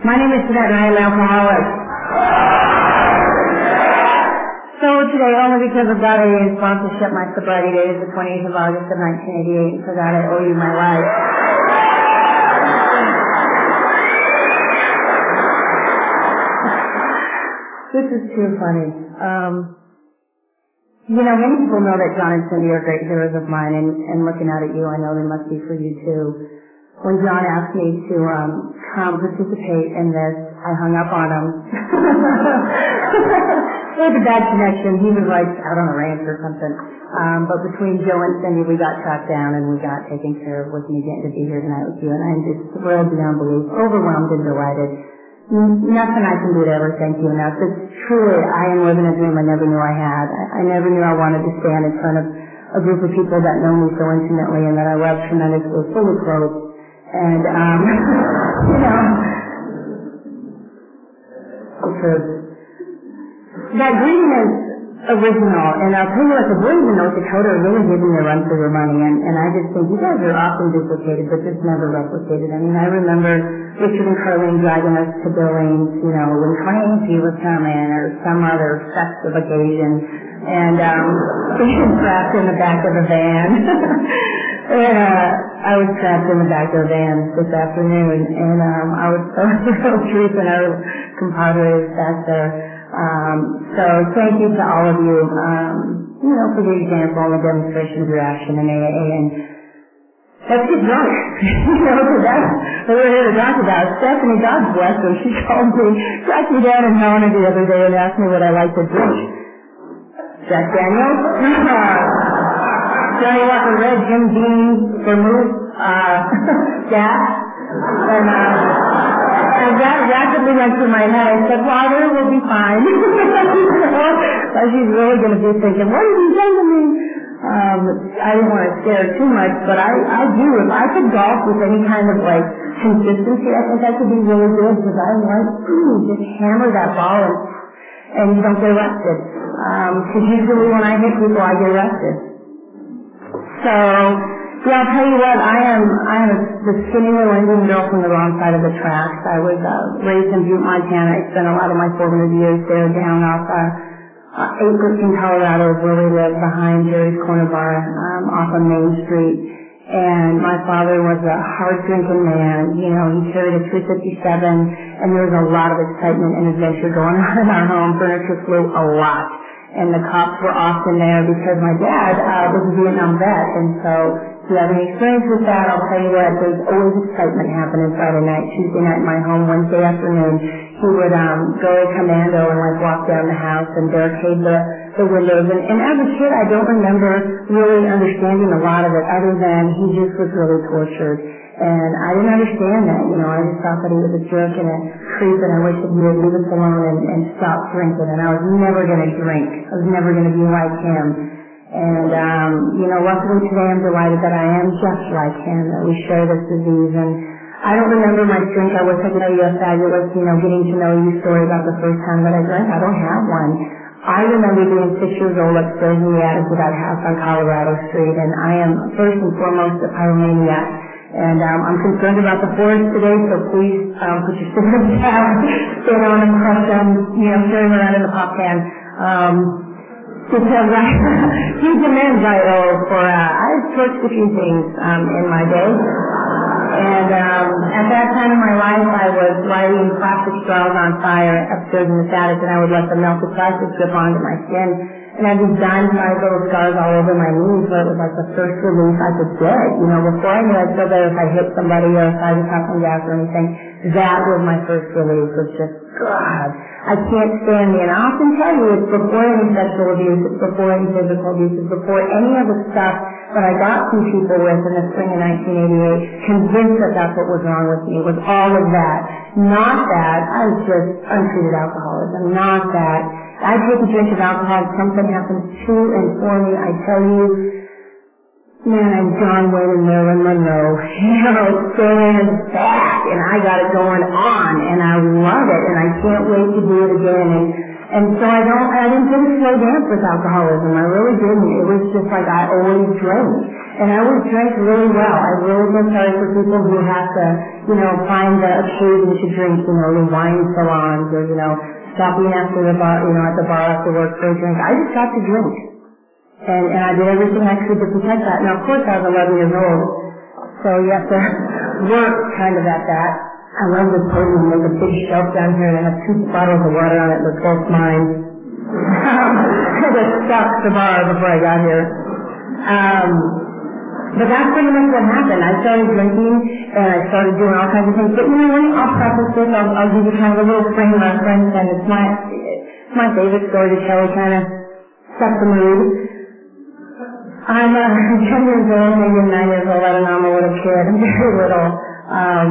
My name is Jeanette and I am an alcoholic. So today, only because of God AA sponsorship, my sobriety date is the 28th of August of 1988, and for that I owe you my life. this is too funny. Um, you know, many people know that John and Cindy are great heroes of mine, and, and looking out at you, I know they must be for you too. When John asked me to um, come participate in this, I hung up on him. it was a bad connection. He was like out on a ranch or something. Um, but between Joe and Cindy, we got tracked down and we got taken care of with me getting to be here tonight with you. And I'm just thrilled beyond belief, overwhelmed and delighted. Nothing I can do to ever thank you enough. It's truly, I am living a dream I never knew I had. I, I never knew I wanted to stand in front of a group of people that know me so intimately and that I love tremendously, fully clothed. And, um, you know, because that green is original, and I'll tell you what, the boys in North Dakota are really giving a run for their money, and, and I just think you guys are often duplicated, but just never replicated. I mean, I remember Richard and Carlene driving us to Billings, you know, when Clancy was coming, or some other festive occasion, and um, being trapped in the back of the van. and, uh, I was trapped in the back of the van this afternoon, and um, I was so Teresa and our compadres back there. Um, so thank you to all of you, um, you know, for the example and the demonstration of your action in AAA. And let's get drunk. you know, because that's what we're here to talk about. Stephanie, God bless her, she called me, tracked me down in Helena the other day and asked me what I like to drink. Jack Daniels? Johnnie Walker Red, Jim Beam, Vermouth, uh, Gas, and, uh, and that rapidly went through my head. I said, Father, we'll be fine. but she's really going to be thinking, what did he say to me? Um, I didn't want to scare her too much, but I, I do. If I could golf with any kind of like consistency, I think I could be really good because I want to just hammer that ball and, and you don't get arrested. Because um, usually when I hit people, I get arrested. So, yeah, I'll tell you what, I am, I am the skinny little Indian girl from the wrong side of the tracks. I was uh, raised in Butte, Montana. I spent a lot of my formative years there down off uh, uh, Acreton, Colorado, where we live behind Jerry's Corner Bar, um, off of Main Street. And my father was a hard drinking man. You know, he carried a 357 and there was a lot of excitement and adventure going on in our home. Furniture flew a lot and the cops were often there because my dad uh, was a Vietnam vet, and so if you have any experience with that, I'll tell you what, there's always excitement happening Friday night, Tuesday night in my home, Wednesday afternoon. He would um, go commando and like walk down the house and barricade the, the windows. And, and as a kid, I don't remember really understanding a lot of it other than he just was really tortured. And I didn't understand that, you know, I just thought that he was a jerk and a creep and I wish that he would leave us alone and, and stop drinking. And I was never going to drink. I was never going to be like him. And, um, you know, luckily today I'm delighted that I am just like him, that we share this disease. And I don't remember my drink. I wish I could tell you a fabulous, you know, getting to know you story about the first time that I drank. I don't have one. I remember being six years old upstairs in the attic of that house on Colorado Street, and I am first and foremost a pyromaniac. And um, I'm concerned about the forest today, so please um, put your cigarettes down, stand on and crush them, you know, carrying around in the pop can. Um, because I, huge amends I owe for, uh, I've torched a few things um, in my day. And um, at that time in my life, I was lighting plastic straws on fire upstairs in the attic, and I would let the melted plastic drip onto my skin and I had these dime-sized little scars all over my knees where it was like the first relief I could get. You know, before I knew I'd feel better if I hit somebody or if I was having gas or anything. That was my first relief was just, God, I can't stand me. And I often tell you it's before any sexual abuse, it's before any physical abuse, it's before any of the stuff that I got some people with in the spring of 1988, convinced that that's what was wrong with me, was all of that. Not that, I was just untreated alcoholism, not that I take a drink of alcohol, something happens to and for me, I tell you, man, I'm John Wayne and Marilyn Monroe. You know, stand back, and I got it going on, and I love it, and I can't wait to do it again. And and so I don't, I didn't really slow dance with alcoholism. I really didn't. It was just like I always drank. And I would drink really well. I really feel sorry for people who have to, you know, find the occasion to drink, you know, the wine salons or, you know, stopping after the bar, you know, at the bar after work for a drink. I just got to drink. And, and I did everything I could to protect that. Now, of course, I was 11 years old. So you have to work kind of at that. I love this podium. There's a big shelf down here and I have two bottles of water on it that's both mine. I stuck the bar before I got here. Um, but that's pretty much what happened. I started drinking and I started doing all kinds of things. But you know what? I'll preface this. I'll, I'll give you kind of a little frame reference and it's my, it's my favorite story to tell. It kind of set the mood. I'm uh, 10 years old, maybe 9 years old. I don't know. I'm a little kid. I'm very little. Um,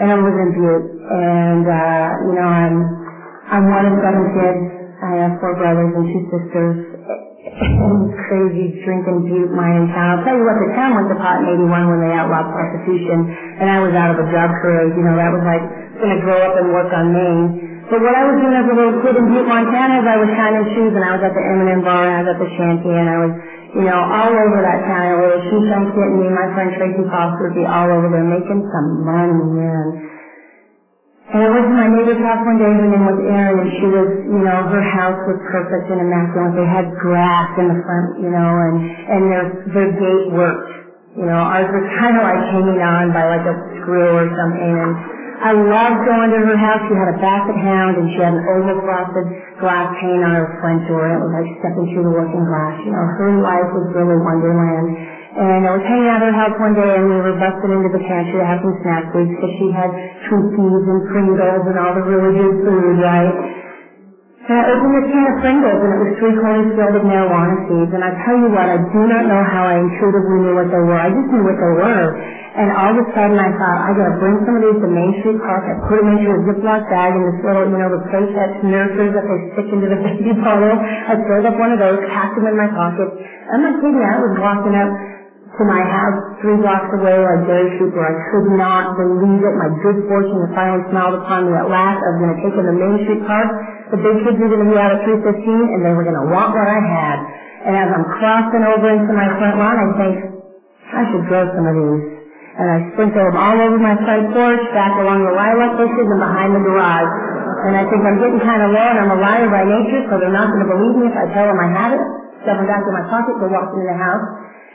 and I was in Butte. And, uh, you know, I'm, I'm one of seven kids. I have four brothers and two sisters. Crazy drinking Butte, in town. I'll tell you what, the town went to pot in 81 when they outlawed prostitution. And I was out of a job career. You know, that was like, going to grow up and work on Maine. But what I was doing as a little kid in Butte, Montana is I was shining shoes and I was at the M&M bar and I was at the shanty and I was you know, all over that town. I was shoe shine getting me, my friend Tracy Foster would be all over there making some money, man. And I went to my neighbor's house one day, her name was Erin, and she was, you know, her house was perfect and immaculate. They had grass in the front, you know, and, and their, their gate worked. You know, ours was kind of like hanging on by like a screw or something, and I loved going to her house. She had a basset hound and she had an oval frosted glass pane on her front door. It was like stepping through the looking glass. You know, her life was really wonderland. And I was hanging out at her house one day and we were busting into the pantry to have some snack foods because she had Twinkies and Pringles and all the really good food, right? And I opened this can of Pringles and it was three quarters filled with marijuana seeds. And I tell you what, I do not know how I intuitively knew what they were. I just knew what they were. And all of a sudden I thought, I gotta bring some of these to Main Street Park. I put them into a Ziploc bag in this little, you know, the Playtex nurses that they stick into the baby bottle. I filled up one of those, packed them in my pocket. I'm not kidding I was walking up to my house three blocks away like Gary Cooper. I could not believe it. My good fortune had finally smiled upon me at last. I was to take them to Main Street Park. The big kids were to be out at 315 and they were to want what I had. And as I'm crossing over into my front lawn, I think, I should grow some of these and I sprinkle them all over my front porch, back along the lilac bushes, and behind the garage. And I think I'm getting kind of low, and I'm a liar by nature, so they're not going to believe me if I tell them I have it. Stuff them back in my pocket, go walking in the house.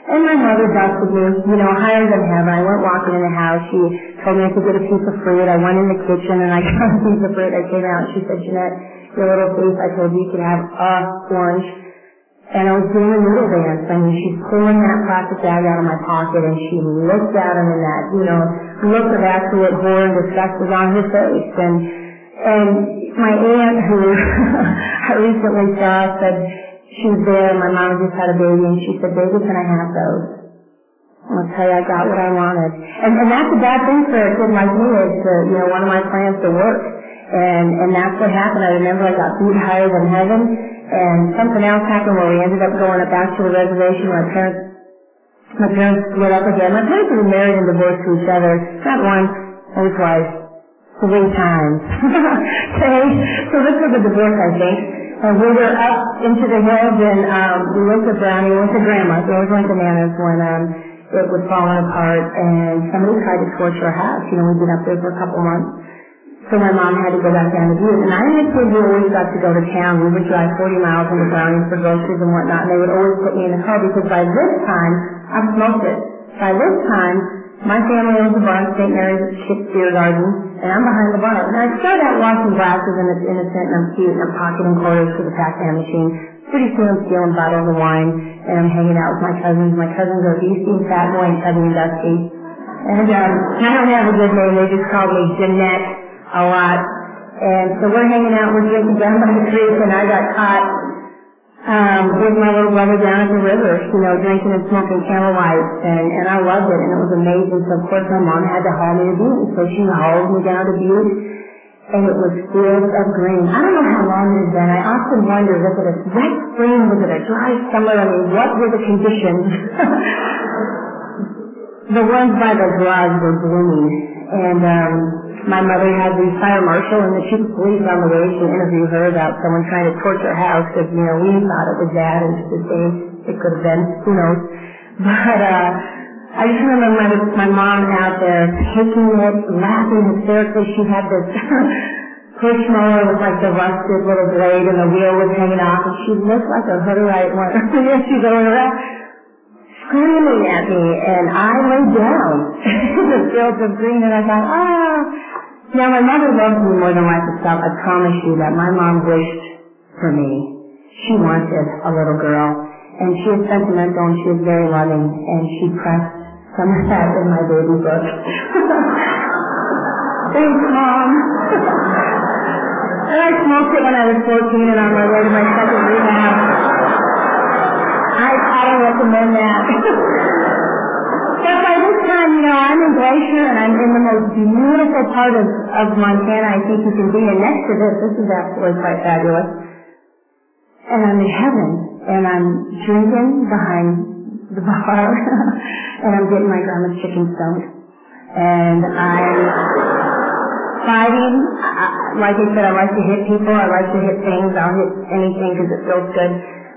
And my mother dusted me, you know, higher than heaven. I went walking in the house. She told me I could get a piece of fruit. I went in the kitchen and I got a piece of fruit. I came out and she said, Jeanette, your little thief, I told you you could have a orange and I was doing a noodle dance, and she's pulling that plastic bag out of my pocket, and she looked at him, and that, you know, look of absolute horror and disgust was on her face. And and my aunt, who I recently saw, said she was there. And my mom just had a baby, and she said, "Baby, can I have those?" I'll tell you, I got what I wanted. And and that's a bad thing for a kid like me. Is to, you know, one of my plans to work, and and that's what happened. I remember I got beat higher than heaven and something else happened where we ended up going back to the reservation. My parents, my parents split up again. My parents were married and divorced to each other, not once, or twice, three times. okay, so this was a divorce, I think. And we were up into the hills, and um, we went to Browning, we went to Grandma's. We always went to Nana's when um, it was falling apart, and somebody tried to torch our house. You know, we'd been up there for a couple months. So my mom had to go back down to Butte. And I had kids who always got to go to town. We would drive 40 miles into Browning for groceries and whatnot, and they would always put me in the car because by this time, I've smoked it. By this time, my family owns a barn, St. Mary's Beer Garden, and I'm behind the bar. And I start out washing glasses and it's innocent and I'm cute and I'm pocketing quarters for the Pac-Man machine. Pretty soon I'm stealing bottles of wine and I'm hanging out with my cousins. My cousins are Beastie Fat Boy and and Dusty. And um, I don't have a good name. They just called me Jeanette a lot. And so we're hanging out, we're drinking down by the creek, and I got caught um, with my little brother down at the river, you know, drinking and smoking Camel Light, and, and I loved it, and it was amazing. So of course my mom had to haul me to Butte, so she hauled me down to Butte, and it was fields of green. I don't know how long it had been. I often wonder, was it a wet spring, was it a dry summer? I mean, what were the conditions? the ones by the garage were blooming, and um, my mother had the fire marshal and the chief of police on the way to interview her about someone trying to torch her house because, you know, we thought it was that and to this day it could have been, who knows. But uh, I just remember my, my mom out there taking it, laughing hysterically. She had this push mower with like the rusted little blade and the wheel was hanging off and she looked like a hoodite one. She's going around screaming at me and I lay down in the fields of green and I thought, ah. Now my mother loved me more than life itself. I promise you that my mom wished for me. She wanted a little girl and she was sentimental and she was very loving and she pressed some of that in my baby book. Thanks, Mom. and I smoked it when I was 14 and on my way to my second rehab. I, I don't recommend that. time, you know, I'm in Glacier and I'm in the most beautiful part of, of Montana I think you can be. And next to this, this is absolutely quite fabulous. And I'm in heaven and I'm drinking behind the bar and I'm getting my grandma's chicken stoned. And I'm fighting. Like I said, I like to hit people. I like to hit things. I'll hit anything because it feels good.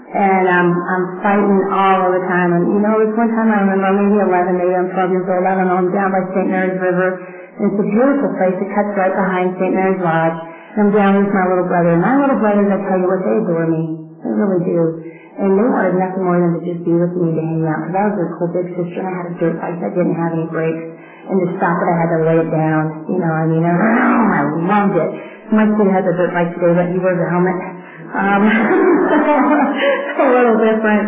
And um, I'm fighting all of the time. And you know, this one time I remember maybe 11, maybe I'm 12 years old. I don't know. I'm down by St. Mary's River. And it's a beautiful place. It cuts right behind St. Mary's Lodge. And I'm down with my little brother. And my little brothers, I tell you what, they adore me. They really do. And they wanted nothing more than to just be with me to hang out. Because I was their cool big sister and I had a dirt bike that didn't have any brakes. And to stop it, I had to lay it down. You know, I mean, I loved it. My kid has a dirt bike today, but he wears a helmet. Um, a little different.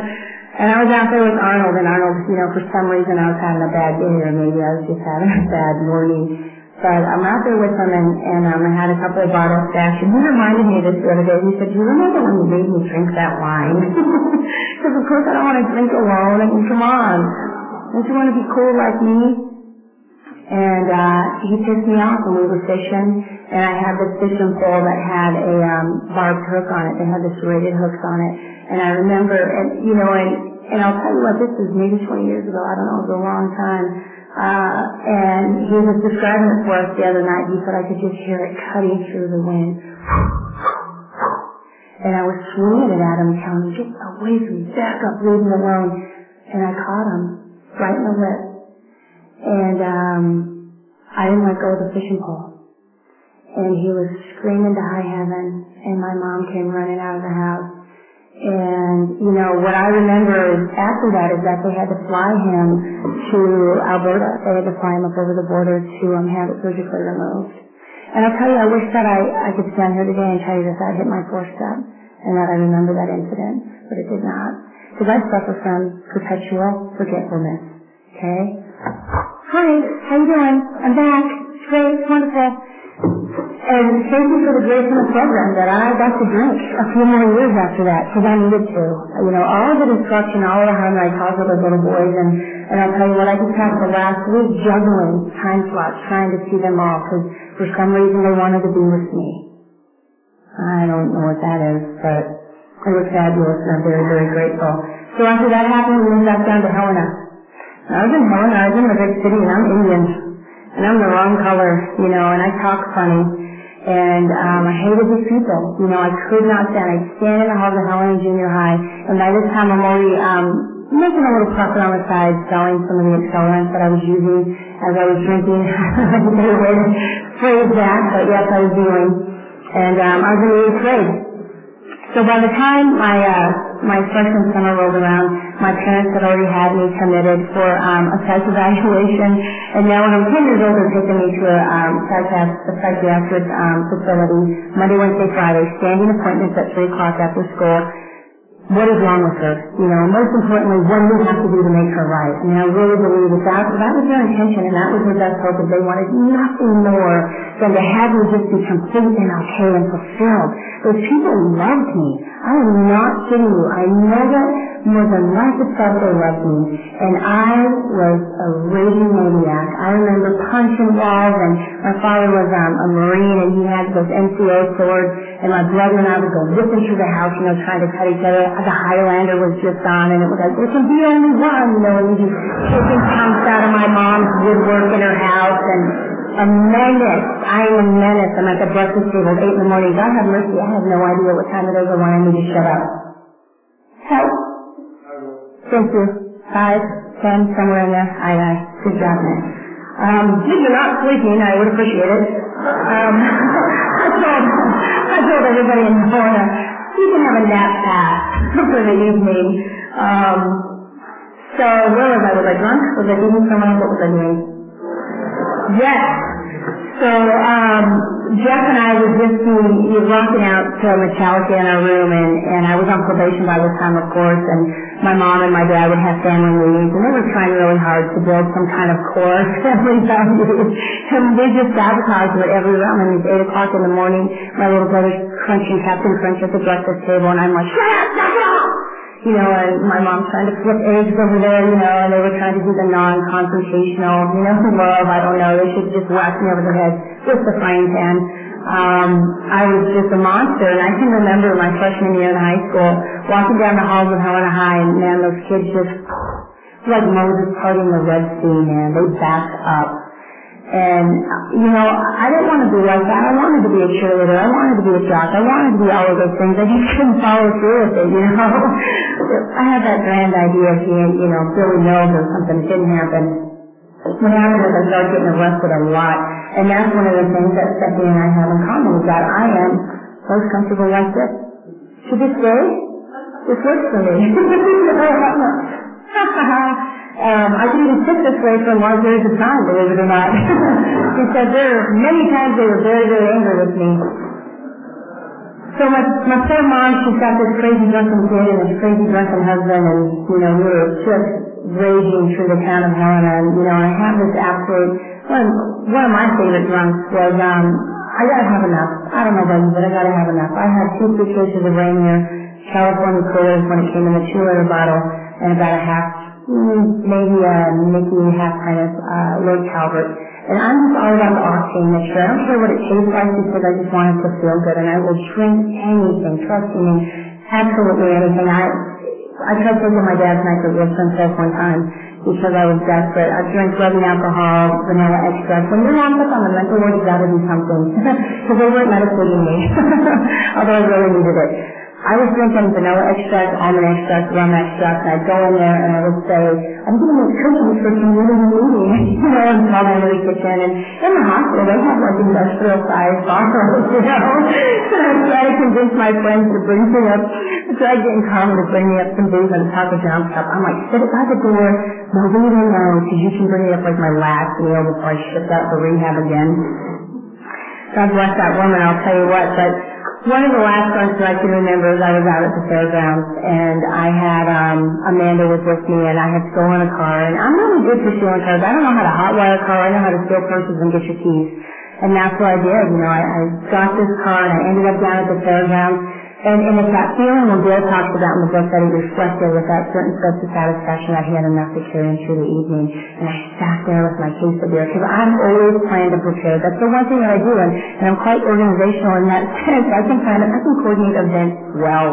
And I was out there with Arnold, and Arnold, you know, for some reason I was having a bad day, or maybe I was just having a bad morning. But I'm out there with him, and, and um, I had a couple of bottles stashed, and he reminded me of this the other day. He said, do you remember when you made me drink that wine? Because of course I don't want to drink alone. I mean, come on. Don't you want to be cool like me? And uh, he pissed me off when we were fishing, and I had this fishing pole that had a um, barbed hook on it. They had the serrated hooks on it. And I remember, and you know, and, and I'll tell you what, this was maybe 20 years ago. I don't know, it was a long time. Uh, and he was describing it for us the other night. He said I could just hear it cutting through the wind. And I was swinging it at him, telling him, get away from me, back up, leave me alone. And I caught him right in the lip. And um, I didn't let go of the fishing pole. And he was screaming to high heaven, and my mom came running out of the house. And, you know, what I remember after that is that they had to fly him to Alberta. They had to fly him up over the border to um, have it surgically removed. And I'll tell you, I wish that I, I could stand here today and tell you that I hit my step and that I remember that incident, but it did not. Because I suffer from perpetual forgetfulness. Okay? Hi, how you doing? I'm back. Great. Wonderful. And thank you for the grace in the program that I got to drink a few more years after that because I needed to. You know, all the instruction, all of the time I talked with those little boys and, and I'll tell you what, I just had the last week juggling time slots trying to see them all because for some reason they wanted to be with me. I don't know what that is, but it was fabulous and I'm very, very grateful. So after that happened, we moved back down to Helena. I was in Helena, I was in a big city and I'm Indian. And I'm the wrong color, you know, and I talk funny. And um, I hated these people. You know, I could not stand. I'd stand in the halls of Helena Junior High, and by this time I'm already um, making a little profit on the side, selling some of the accelerants that I was using as I was drinking. Don't know way to phrase that, but yes, I was doing. And um, I was in the eighth. So by the time my uh, my freshman summer rolled around, my parents had already had me committed for um, a psych evaluation, and now when I'm 10 years old, they're taking me to a, um, psychiatric, a psychiatric um, facility Monday, Wednesday, Friday, standing appointments at 3 o'clock after school. What is wrong with her? You know, most importantly, what do we have to do to make her right? Mean, I really believe that that, that was their intention, and that was their best hope, that they wanted nothing more than to have me just be complete and okay and fulfilled. Those people loved me. I am not kidding you. I that more than life itself they loved me. And I was a raging maniac. I remember punching walls and my father was um, a Marine and he had those NCO swords and my brother and I would go ripping through the house, you know, trying to cut each other. The Highlander was just on and it was like, there can be only one, you know, and we'd be taking chunks out of my mom's woodwork in her house and a menace. I am a menace. I'm at the breakfast table at 8 in the morning. God have mercy. I have no idea what time it is or when I need to shut up. Help. Thank you. five, ten, somewhere in there. I, I, good job, man. Um, if you're not sleeping, I would appreciate it. Um, I told, I told everybody in Florida, you can have a nap pass for the evening. Um, so where was I? Was I drunk? Was I doing someone? What was I doing? Yes. So um, Jeff and I were just walking out to Metallica in our room, and, and I was on probation by this time, of course, and my mom and my dad would have family meetings, and they were trying really hard to build some kind of core family values, and they just sabotaged it every room. And it's 8 o'clock in the morning, my little brother's crunching Captain Crunch at the breakfast table, and I'm like, shut up, it off! you know, and my mom's trying to flip eggs over there, you know, and they were trying to do the non-confrontational, you know, love, I don't know, they should just whack me over the head with the frying pan. Um, I was just a monster, and I can remember my freshman year in high school, walking down the halls of Helena High, and man, those kids just, like Moses parting the Red Sea, man, they backed up. And, you know, I didn't want to be like that. I wanted to be a cheerleader. I wanted to be a jock. I wanted to be all of those things. I just couldn't follow through with it, you know. I had that grand idea of being, you know, Billy Mills or something. It didn't happen. What happened was I started getting arrested a lot. And that's one of the things that Stephanie and I have in common is that I am most comfortable like this. To this day, this works for me. Um, I can even sit this way for long periods of time, believe it or not. because there are many times they were very, very angry with me. So my, my poor mom, she's got this crazy drunken kid and this crazy drunken husband and, you know, we were just raging through the town of Helena and, you know, I have this absolute, one, one of my favorite drunks was, um, I gotta have enough. I don't know about you, but I gotta have enough. I had two suitcases of Rainier, California Coolers when it came in a two liter bottle and about a half maybe a Mickey half kind of uh, Lord Calvert. And I'm just all about the octane mixture. I don't care what it tastes like because I just want it to feel good. And I will drink anything, trust me, absolutely anything. I I tried taking my dad's Wilson Test one time because I was desperate. I drank rubbing alcohol, vanilla extract. When you're on the mental ward, you gotta do something. Because they weren't medicating me. Although I really needed it. I was drinking vanilla extract, almond extract, rum extract, and I'd go in there and I would say, I'm going to make cookies for community meeting, you know, and call my little kitchen. And in the hospital, they have like industrial sized bottles, you know. and I tried to convince my friends to bring me up, I tried getting Carmen to bring me up some booze on top of John's cup. I'm like, sit it by the door, nobody will know, because you can bring me up like my last meal before I ship out for rehab again. God bless that woman, I'll tell you what, but one of the last ones that I can remember is I was out at the fairgrounds and I had um Amanda was with me and I had stolen a car and I'm really good for stealing cars. I don't know how to hotwire a car, I know how to steal purses and get your keys. And that's what I did, you know, I, I got this car and I ended up down at the fairgrounds and, and it's that feeling when Bill talks about in the book that he reflected with that certain sense of satisfaction that he had enough to carry him through the evening. And I sat there with my case of beer because I'm always planning to prepare. That's the one thing that I do, and, and I'm quite organizational in that sense. I can of, I can coordinate events well.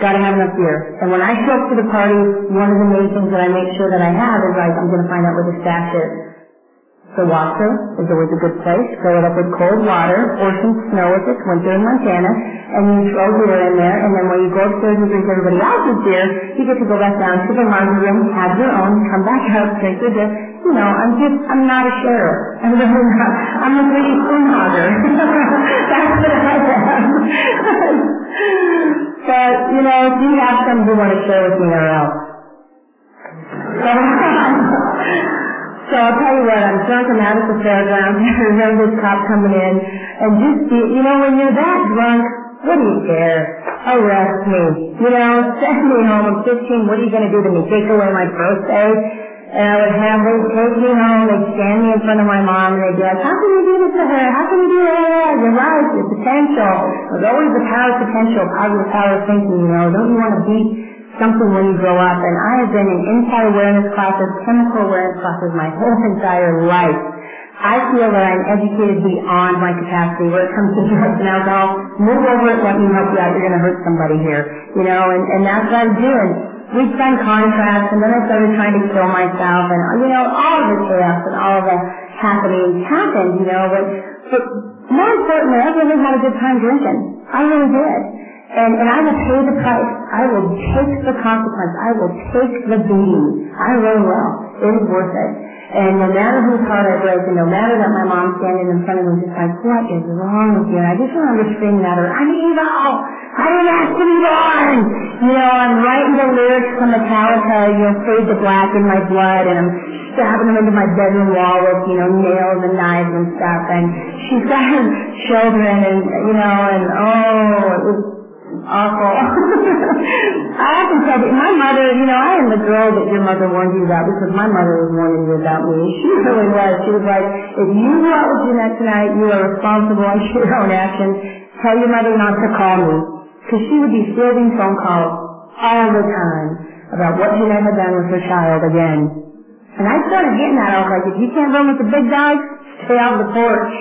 Got to have enough beer. And when I show up to the party, one of the main things that I make sure that I have is like, I'm going to find out where the stash is. The washer is always a good place. Fill it up with cold water or some snow if it's winter in Montana, and you throw beer in there, and then when you go upstairs and drink everybody else's beer, you get to go back down to the laundry room, have your own, come back up, drink your beer. You know, I'm just, I'm not a sharer. I'm really not. I'm a pretty spoon hogger. That's what I am. but, you know, if you have something you want to share with me or else. So I'll tell you what, I'm drunk, I'm out at the fairgrounds, I remember this cop coming in, and just, be, you know, when you're that drunk, what do you care? Arrest me. You know, send me home, I'm 15, what are you going to do to me? Take away my birthday? And I would have them take me home, they'd stand me in front of my mom, and they'd be like, how can you do this to her? How can you do that? You're right, your potential. There's always the power of potential, positive power of thinking, you know. Don't you want to beat something when you grow up. And I have been in insight awareness classes, chemical awareness classes my whole entire life. I feel that I'm educated beyond my capacity where it comes to drugs and alcohol. Move over it, let me help you out. You're going to hurt somebody here. You know, and, and that's what I'm doing. We signed contracts and then I started trying to kill myself and, you know, all of the chaos and all of the happenings happened, you know, but, but more importantly, I really had a good time drinking. I really did. And, and I will pay the price. I will take the consequence. I will take the beating. I will. It is worth it. And no matter whose heart I break, and no matter that my mom's standing in front of me just like, what is wrong with you? I just remember screaming at her, I'm evil! I didn't ask to be born! You know, I'm writing the lyrics from Metallica, you know, fade to black in my blood, and I'm stabbing them into my bedroom wall with, you know, nails and knives and stuff. And she's got her children, and, you know, and oh, it was awful. I often tell you, my mother, you know, I am the girl that your mother warned you about because my mother was warning you about me. She really was. She was like, if you go out with Jeanette tonight, you are responsible for your own actions. Tell your mother not to call me. Because she would be fielding phone calls all the time about what Jeanette had done with her child again. And I started getting that. I was like, if you can't run with the big dogs, stay off the porch.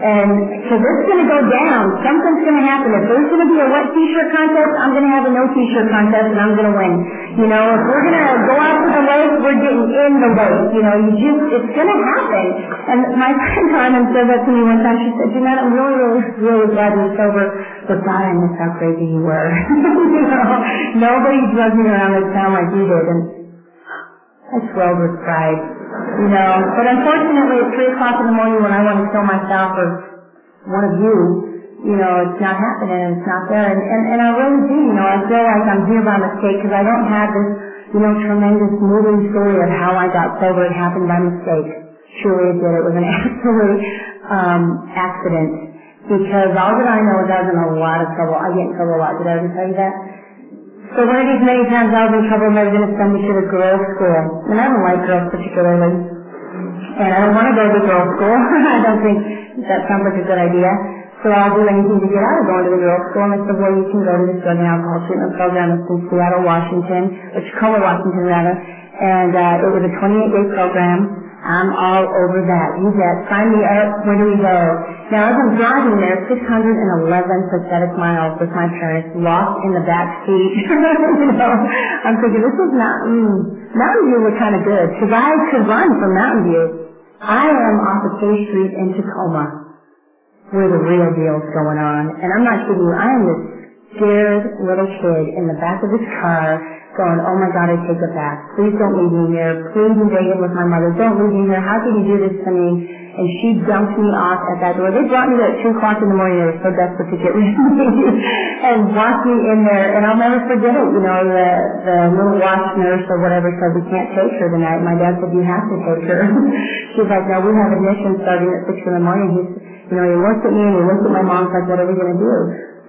And because it's going to go down. Something's going to happen. If there's going to be a wet t-shirt contest, I'm going to have a no t-shirt contest and I'm going to win. You know, if we're going to go out to the lake, we're getting in the lake. You know, you just, it's going to happen. And my friend Carmen said that to me one time. She said, Jeanette, I'm really, really, really glad you're sober, but God, I miss how crazy you were. you know, nobody drugged me around this town like you did. And I swelled with pride, you know. But unfortunately, at three o'clock in the morning when I want to kill myself or one of you, you know, it's not happening and it's not there. And, and, and I really do, you know, I feel like I'm here by mistake because I don't have this, you know, tremendous moving story of how I got sober. It happened by mistake. Truly it did. It was an absolute um, accident because all that I know is I was in a lot of trouble. I get in trouble a lot. Did I ever tell you that? So one of these many times I was in trouble and they were going to send me to the girls' school. And I don't like girls particularly. And I don't want to go to girls' school. I don't think that sounds like a good idea. So I'll do anything to get out of going to the girls' school. And they said, well, you can go to this drug and alcohol treatment program. In Seattle, Washington, or Tacoma, Washington, rather. And uh, it was a 28-day program. I'm all over that. You bet. Sign me up. Where do we go? Now, as I'm driving there, 611 pathetic miles with my parents, lost in the back seat. you know, I'm thinking, this is not, mm, Mountain View was kind of good, because I could run from Mountain View. I am off of K Street in Tacoma, where the real deal's going on. And I'm not kidding you, I am this scared little kid in the back of this car going, oh my God, I take it back. Please don't leave me here. Please be begging with my mother. Don't leave me here. How could you do this to me? And she dumped me off at that door. They brought me there at 2 o'clock in the morning. They were so desperate to get rid of me. and walked me in there. And I'll never forget it. You know, the, the little watch nurse or whatever said, we can't take her tonight. My dad said, you have to take her. She's like, no, we have admission starting at 6 in the morning. He's, you know, he looked at me and he looked at my mom and said, what are we going to do?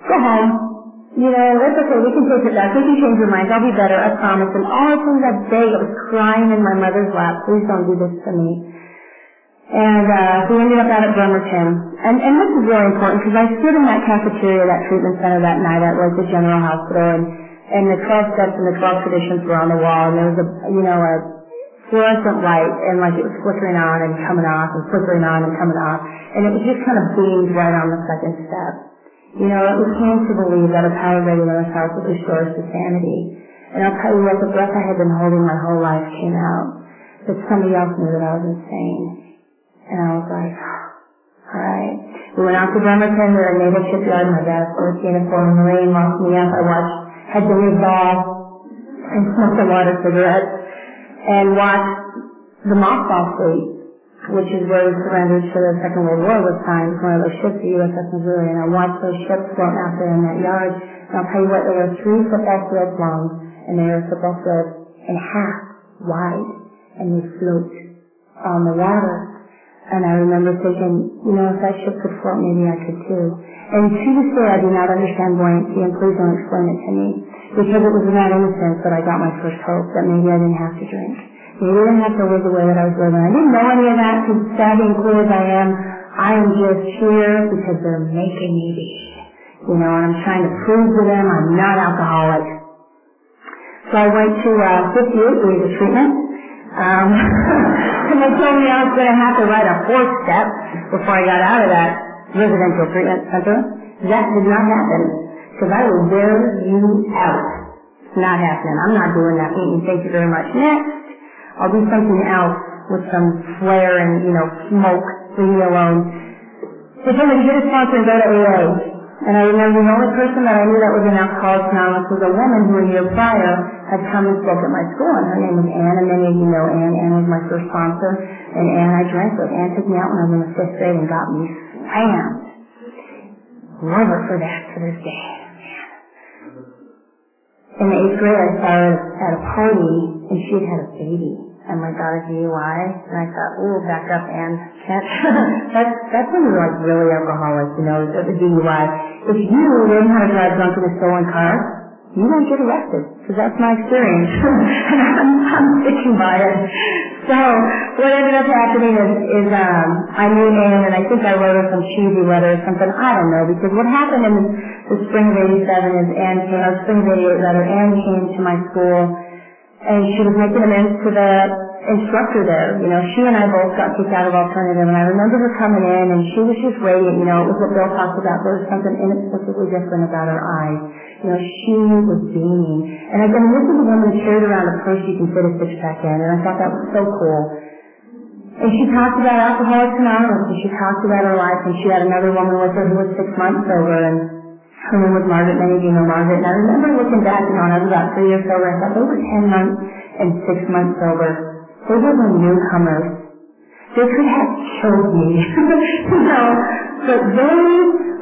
Go home you know, that's okay, we can take it back, we can change your minds, I'll be better, I promise. And all through that day, I was crying in my mother's lap, please don't do this to me. And uh, we ended up out at Bremerton. And, and this is really important because I stood in that cafeteria, that treatment center that night at like the General Hospital, and, and the 12 steps and the 12 traditions were on the wall, and there was a, you know, a fluorescent light, and like it was flickering on and coming off, and flickering on and coming off, and it was just kind of beamed right on the second step. You know, it was hard to believe that a power greater than ourselves would restore us to sanity. And I'll tell you what, the breath I had been holding my whole life came out. That somebody else knew that I was insane. And I was like, oh, alright. We went out to Bremerton, we were at Naval Shipyard, my dad was working in a former Marine, locked me up, I watched, had to leave ball, and smoked a lot of cigarettes, and watched the mothball fleet which is where we surrendered to the Second World War was signed, one of those ships, the USS Missouri, and I watched those ships floating out there in that yard, and I'll tell you what, they were three football fields long, and they were football fields and half wide, and they float on the water. And I remember thinking, you know, if that ship could float, maybe I could too. And to this day, I do not understand buoyancy, and please don't explain it to me. Because it was in that innocence that I got my first hope that maybe I didn't have to drink. He didn't have to live the way that I was living. I didn't know any of that because savvy and cool as I am, I am just here because they're making me be. You know, and I'm trying to prove to them I'm not alcoholic. So I went to uh, 58 days of treatment. Um, and they told me I was going to have to write a fourth step before I got out of that residential treatment center. That did not happen because I will wear you out. Not happening. I'm not doing that. Thank you very much. Next. I'll do something else with some flair and, you know, smoke. Leave me alone. Me to get a sponsor and go to AA. And I remember the only person that I knew that was in Alcoholics Anonymous was a woman who a year prior had come and spoke at my school, and her name was Anne, and many of you know Anne. Anne was my first sponsor, and Anne I drank with. Anne took me out when I was in the fifth grade and got me slammed. Love her for that to this day. In the eighth grade, I saw her at a party, and she had had a baby and my got a DUI, and I thought, ooh, back up, and can't. that's that's when you're like really alcoholic, you know, the DUI. If you learn how to drive drunk in a stolen car, you won't get arrested, because that's my experience, and I'm, I'm sticking by it. So what ended up happening is, is um, I knew Anne, and I think I wrote her some cheesy letter or something. I don't know, because what happened in the, spring of '87 is Anne came, or spring of '88 rather, Anne came to my school and she was making amends to the instructor there. You know, she and I both got kicked out of alternative, and I remember her coming in, and she was just radiant. You know, it was what Bill talked about. There was something inexplicably different about her eyes. You know, she was beaming. And again, this is a woman carried around a purse you can fit a six-pack in, and I thought that was so cool. And she talked about Alcoholics Anonymous, and she talked about her life, and she had another woman with her who was six months sober, and her name was Margaret. Of you know Margaret. And I remember looking back, you know, when I was about three years sober, I thought they were 10 months and six months sober. They were the newcomers. They could have killed me. you know, but they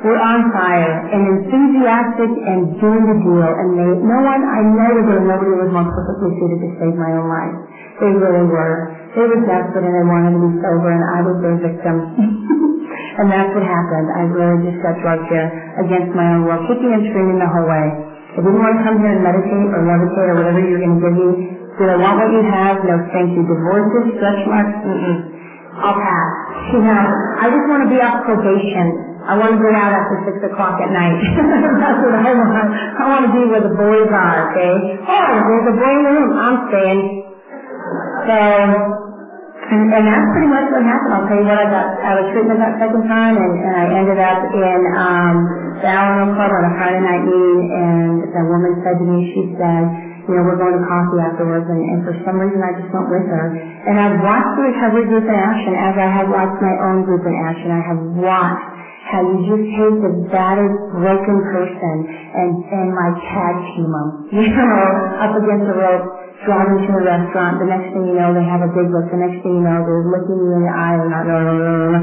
were on fire and enthusiastic and doing the deal. And they, no one, I know that nobody was more perfectly suited to save my own life. They really were. They were desperate and they wanted to be sober and I was their victim. And that's what happened. I really just got drugged here against my own will, kicking and screaming the whole way. I didn't want to come here and meditate or levitate or whatever you're going to give me. Did I want what you have? No, thank you. Divorces, stretch marks? Mm-mm. I'll pass. You know, I just want to be off probation. I want to get out after six o'clock at night. That's what I want. I want to be where the boys are, okay? Oh, there's a boy in the room. I'm staying. So, and, and that's pretty much what happened. I'll tell you what, I got out of treatment that second time, and, and I ended up in um, the Alano Club on a Friday night meeting, and the woman said to me, she said, you know, we're going to coffee afterwards, and, and for some reason I just went with her. And I've watched the recovery group in action as I have watched my own group in action. I have watched how you just take the battered, broken person and, and like tag team them, you know, up against the rope driving to a restaurant, the next thing you know, they have a big book, the next thing you know, they're looking you in the eye and not, no, no, no, no,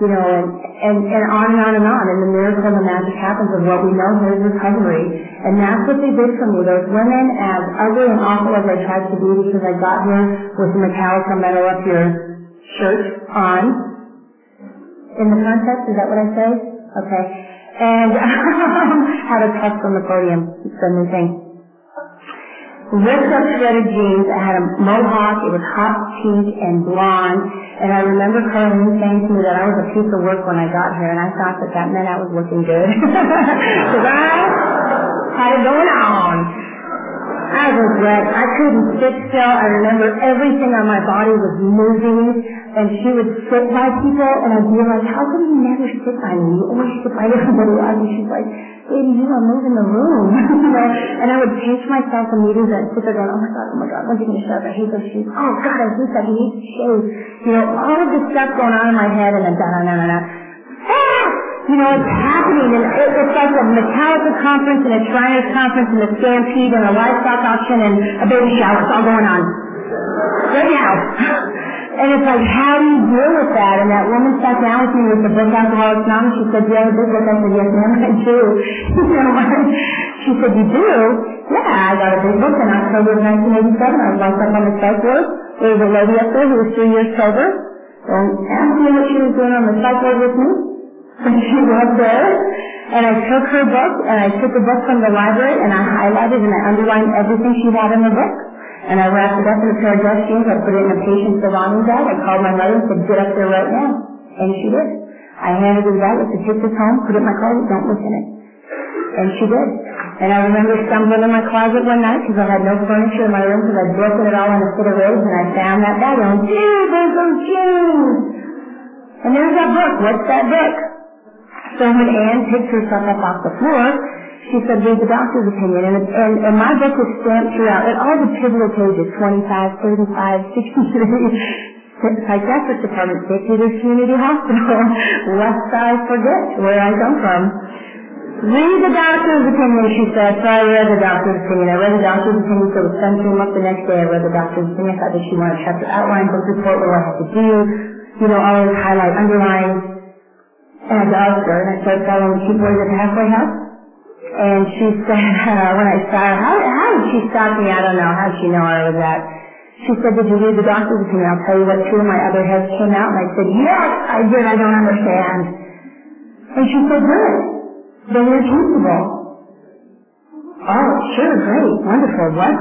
you know, and, and, on and on and on. And the miracle and the magic happens of what we know here is recovery. And that's what they did for me. Those women, as ugly and awful as I tried to be because I got here with the Metallica metal up your shirt on. In the context, is that what I say? Okay. And had a touch from the podium, the new thing ripped up shredded jeans. I had a mohawk. It was hot pink and blonde. And I remember Carlene saying to me that I was a piece of work when I got here, and I thought that that meant I was looking good. Because I had it going on. I was wet. I couldn't sit still. I remember everything on my body was moving. And she would sit by people, and I'd be like, how come you never sit by me? You always sit by everybody else. And she's like, baby, you are moving the room. you know? And I would pinch myself in meetings and sit there going, oh my God, oh my God, when's he going to shut up? I hate those shoes. Oh God, I hate that. He needs shave. You know, all of this stuff going on in my head, and then da da da da. Ah! You know, it's happening, and it, it's like a Metallica conference and a Shriners conference and a Stampede and a livestock auction and a baby shower. It's all going on. Right now. And it's like, how do you deal with that? And that woman sat down with me with the book Alcoholics Anonymous. She said, do you have a big book? I said, yes ma'am, I do. you know, she said, you do? Yeah, I got a big book in October of 1987. I was locked up on the psych. There was a lady up there who was three years sober. And asked me what she was doing on the psych with me. And she was there. And I took her book, and I took the book from the library, and I highlighted and I underlined everything she had in the book. And I wrapped it up in a pair of dress jeans. I put it in a patient's belonging bag. I called my mother and said, get up there right now. And she did. I handed her the bag. I said, take this home, put it in my closet, don't look in it. And she did. And I remember stumbling in my closet one night because I had no furniture in my room because I'd broken it all in a fit of rage and I found that bag and dude, there's those jeans. And there's that book. What's that book? So when Anne picked herself up off the floor, she said, read the doctor's opinion. And, and, and my book was stamped throughout. And all the pivotal pages, 25, 35, 63, psychiatric department, St. Peter's Community Hospital, West Side, forget where I come from. Read the doctor's opinion, she said. So I read the doctor's opinion. I read the doctor's opinion, so the sun came up the next day. I read the doctor's opinion. I thought that she wanted chapter outline, book report, what I had to do, you know, always highlight, underline. And I asked her, and I started following the boys at the halfway house. And she said, when I saw her, how, how did she stop me? I don't know. How did she know I was that? She said, did you read the doctor's opinion? I'll tell you what two of my other heads came out. And I said, yes, I did. I don't understand. And she said, good you're teachable. Oh, sure, great, wonderful. What?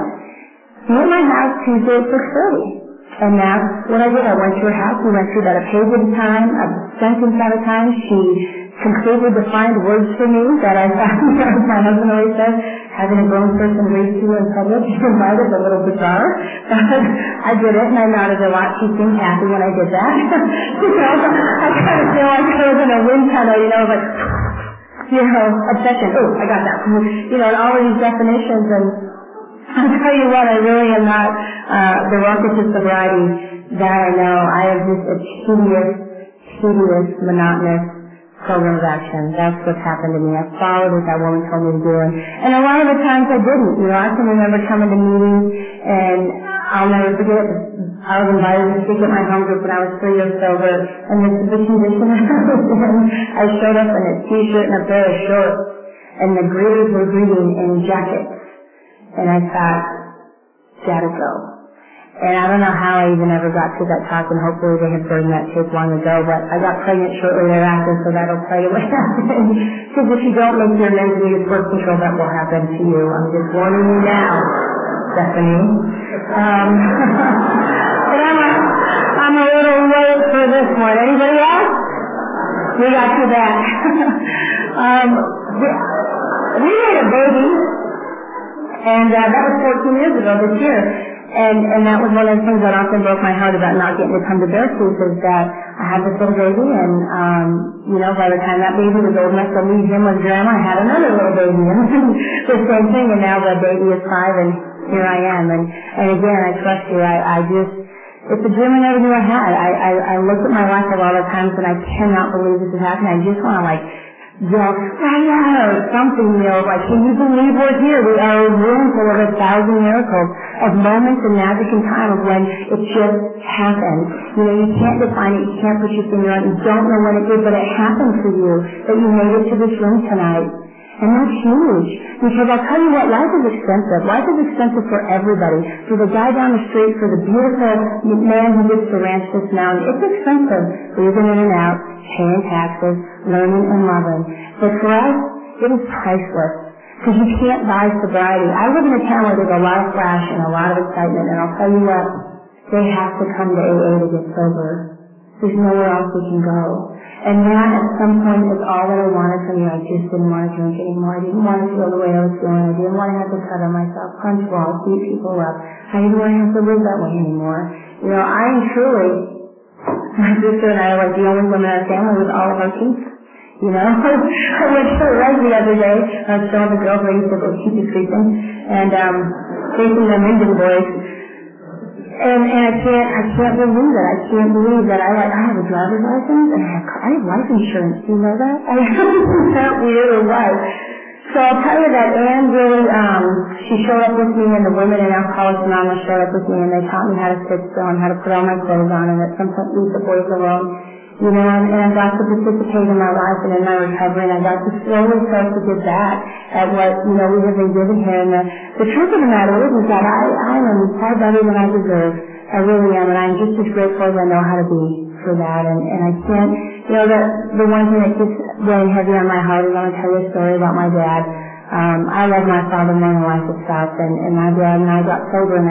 At my house Tuesday at 6.30. And that's what I did. I went to her house. We went through that a page at a time, a sentence at a time. She completely defined words for me that I found, my husband always says, having a grown person read to you in public might is a little bizarre. But I did it and I nodded a lot. She seemed happy when I did that. you know, I kind of feel like I was in a wind tunnel, you know, like you know, obsession. Oh, I got that. You know, and all of these definitions. And I'll tell you what, I really am not uh, the rocket to sobriety that I know. I have just a tedious, tedious, monotonous program of action. That's what's happened to me. I followed what that woman told me to do. And, and a lot of the times I didn't. You know, I can remember coming to meetings and I'll never forget I was invited to speak at my home group when I was three years sober, and this is the condition I was in. I showed up in a t-shirt and a pair of shorts, and the greeters were greeting in jackets. And I thought, gotta go. And I don't know how I even ever got to that talk, and hopefully they had burned that tape long ago, but I got pregnant shortly thereafter, so that'll what happened. Because if you don't make your men's use birth control, that will happen to you. I'm just warning you now, Stephanie. Um, but I'm a, I'm a little late for this one. Anybody else? We got you back. um, we made a baby, and uh, that was 14 years ago this year. And and that was one of the things that often broke my heart about not getting to come to Beartooth is that I had this little baby and um you know by the time that baby was old enough to leave him with grandma I had another little baby and the same thing and now the baby is five and here I am and and again I trust you I I just it's a dream I never knew I had. I, I, I look at my life a lot of times and I cannot believe this is happening. I just want to like yell, I know. something, you know, like, can you believe we're here? We are a room full of a thousand miracles, of moments and magic and time of when it just happened. You know, you can't define it, you can't put your finger on it, you don't know when it did, but it happened for you, that you made it to this room tonight. And that's huge. Because I'll tell you what, life is expensive. Life is expensive for everybody. For the guy down the street, for the beautiful man who lives to ranch this mountain, it's expensive. Breathing in and out, paying taxes, learning and loving. But for us, it is priceless. Because you can't buy sobriety. I live in a town where there's a lot of flash and a lot of excitement, and I'll tell you what, they have to come to AA to get sober. There's nowhere else we can go. And that at some point is all that I wanted from you. I just didn't want to drink anymore. I didn't want to feel the way I was feeling. I didn't want to have to cut myself, punch walls, beat people up. I didn't want to have to live that way anymore. You know, I truly, my sister and I are like the only women in our family with all of our teeth. You know, I went to a the other day. I was showing the girls I used to go keep sleeping and um, facing them Indian boys and, and I can't, I can't believe it. I can't believe that I like, I have a driver's license and I have, I have life insurance. Do you know that? I is that weird or what? So I'll tell you that Anne really, um, she showed up with me and the women in Alcoholics Anonymous showed up with me and they taught me how to sit still and how to put all my clothes on and at some point leave the boys alone. You know, and, and I got to participate in my life and in my recovery, and I got to slowly start to get back at what, you know, we have been given here. And the, the truth of the matter is, is that I, I am far better than I deserve. I really am, and I'm just as grateful as I know how to be for that. And, and I can't, you know, the, the one thing that keeps weighing heavy on my heart is I want to tell you a story about my dad. Um, I love my father more than life itself, and, and my dad and I got sober in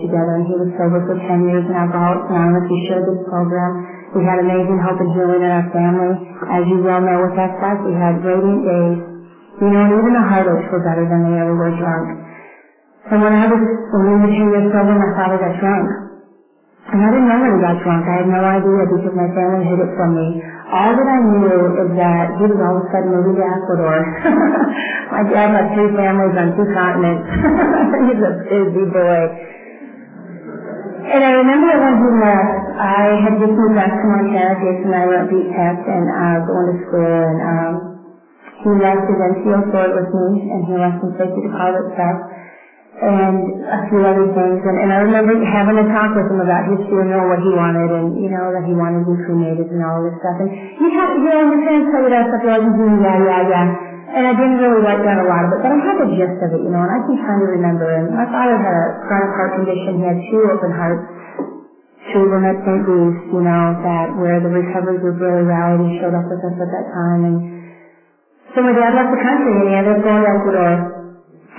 1988 together, and he was sober for 10 years in Alcoholics Anonymous. He shared this program. We had amazing hope and healing in our family. As you well know with that life, we had radiant days. You know, and even the heartaches were better than they ever were drunk. And when I was, when we were 10 years sober, my father got drunk. And I didn't know when he got drunk. I had no idea because my family hid it from me. All that I knew is that he was all of a sudden moving to Ecuador. my dad had three families on two continents. He's a busy boy. And I remember when he left, I had just moved back to Montana. Jason and I were at beat test and uh, going to school, and um, He left his NCO sword with me, and he left some safety deposit stuff, and a few other things. And, and I remember having a talk with him about his funeral, what he wanted, and, you know, that he wanted to be cremated and all this stuff. And you have, you know, your parents tell you that mm, yeah, yeah, yeah. And I didn't really write down a lot of it, but I had the gist of it, you know, and I can kind of remember. And my father had a chronic heart condition. He had two open hearts. Them at St. Luke's, you know, that where the recovery group really rallied and showed up with us at that time. And so my dad left the country and he ended up going to Ecuador.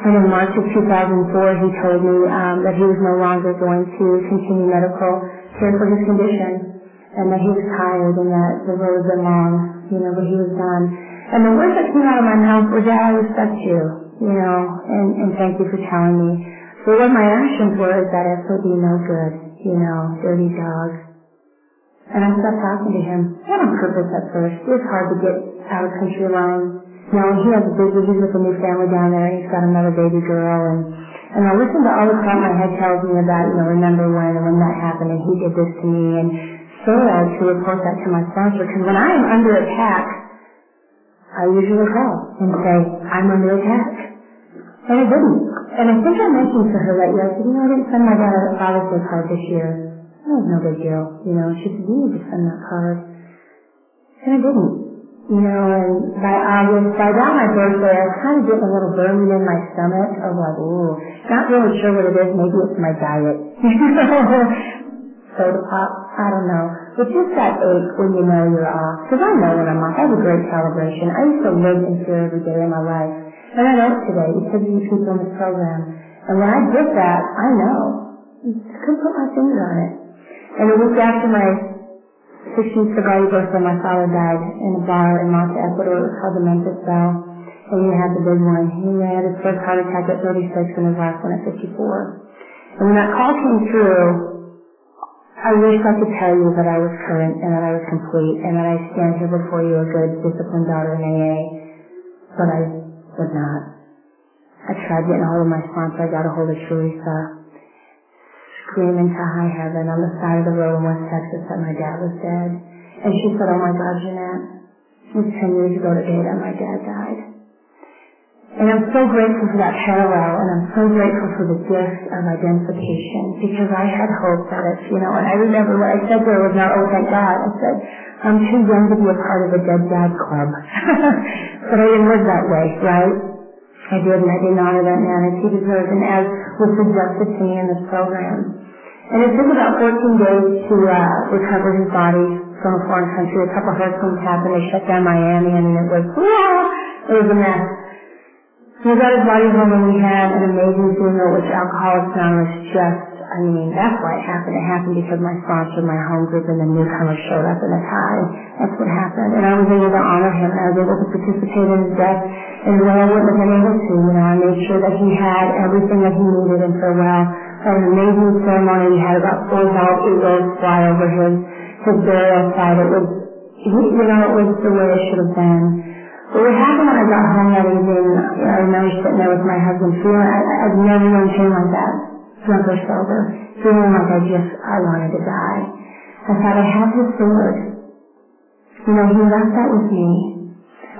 And in March of 2004, he told me um, that he was no longer going to continue medical care for his condition and that he was tired and that the road had been long, you know, but he was done. And the words that came out of my mouth were, Dad, I respect you, you know, and, and thank you for telling me. So what my actions were is that SOD no good, you know, dirty dog. And I stopped talking to him. Not on purpose at first. It was hard to get out of country alone. You know, he has a big, he's with a new family down there. He's got another baby girl and, and I listen to all the crap my head tells me about, you know, remember when and when that happened and he did this to me and so sad to report that to my sponsor because when I am under attack, I usually call and say, I'm under attack. And I didn't. And I think I mentioned to her that year, you know, I didn't send my dad a Father's card this year. That was no big deal. You know, she said, you need to send that card. And I didn't. You know, and by August, by about my birthday, I was kind of getting a little burning in my stomach of like, ooh, not really sure what it is. Maybe it's my diet. Soda pop. Uh, I don't know. But just that ache when you know you're off. Because I know when I'm off. I have a great calibration. I used to live in fear every day of my life. And I don't today because of these people in this program. And when I did that, I know. I couldn't put my finger on it. And a week after my 16th sobriety birthday, my father died in a bar in Manta, Ecuador. It was called the Memphis Bell. And he had the big one. He had his first heart attack at 36 and his last one at 54. And when that call came through, I wish I could tell you that I was current and that I was complete and that I stand here before you a good, disciplined daughter in AA, but I was not. I tried getting a hold of my sponsor. I got a hold of Teresa, screaming to high heaven on the side of the road in West Texas that my dad was dead. And she said, oh my God, Jeanette, it was 10 years ago today that my dad died. And I'm so grateful for that parallel, and I'm so grateful for the gift of identification, because I had hope that if, you know, and I remember what I said there was not, oh, thank God. I said, I'm too young to be a part of a dead dad club. but I didn't live that way, right? I did, and I didn't honor that man as he deserved, and as was suggested to me in this program. And it took about 14 days to uh, recover his body from a foreign country. A couple hurricanes happened. They shut down Miami, and it was, it was a mess. We got his body home and we had an amazing funeral, which Alcoholics Anonymous just, I mean, that's why it happened. It happened because my sponsor, my home group, and the newcomers showed up in a tie. That's what happened. And I was able to honor him. I was able to participate in his death in a way I wouldn't have been able to. You know, I made sure that he had everything that he needed and farewell. Was an amazing ceremony. We had about four bald eagles fly over his, his burial site. It was, you know, it was the way it should have been. What happened when I got home that evening, I remember sitting there with my husband feeling, I, I've never known pain like that, drunk or sober, feeling like I just, I wanted to die. I thought I have his sword. You know, he left that with me.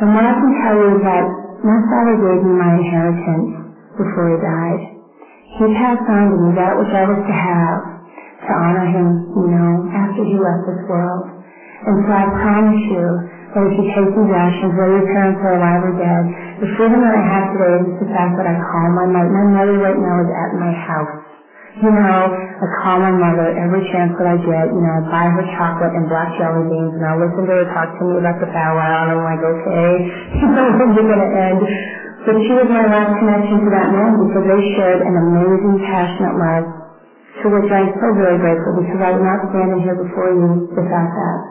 And what I can tell you is that my father gave me my inheritance before he died. He passed on to me that which I was to have to honor him, you know, after he left this world. And so I promise you, that if you take these actions, whether your parents are alive or dead, the freedom that I have today is the fact that I call my mother. My mother right now is at my house. You know, I call my mother every chance that I get. You know, I buy her chocolate and black jelly beans, and I listen to her talk to me about the powwow, and I'm like, okay, you know, when's it going to end? But she was my last connection to that man because they shared an amazing, passionate love to which I'm so very grateful because I would not stand in here before you without that.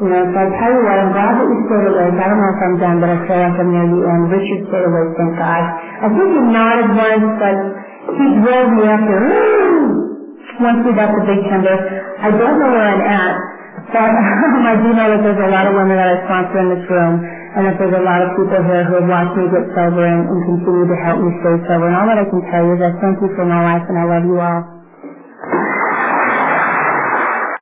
You know, so I tell you what, I'm glad that you stayed awake. I don't know if I'm done, but I feel like I'm near the end. Richard stayed awake, thank God. I think he nodded once, but he drove me after, once we got the big tender. I don't know where I'm at, but um, I do know that there's a lot of women that I sponsor in this room, and that there's a lot of people here who have watched me get sober and, and continue to help me stay sober. And all that I can tell you is I thank you for my life, and I love you all.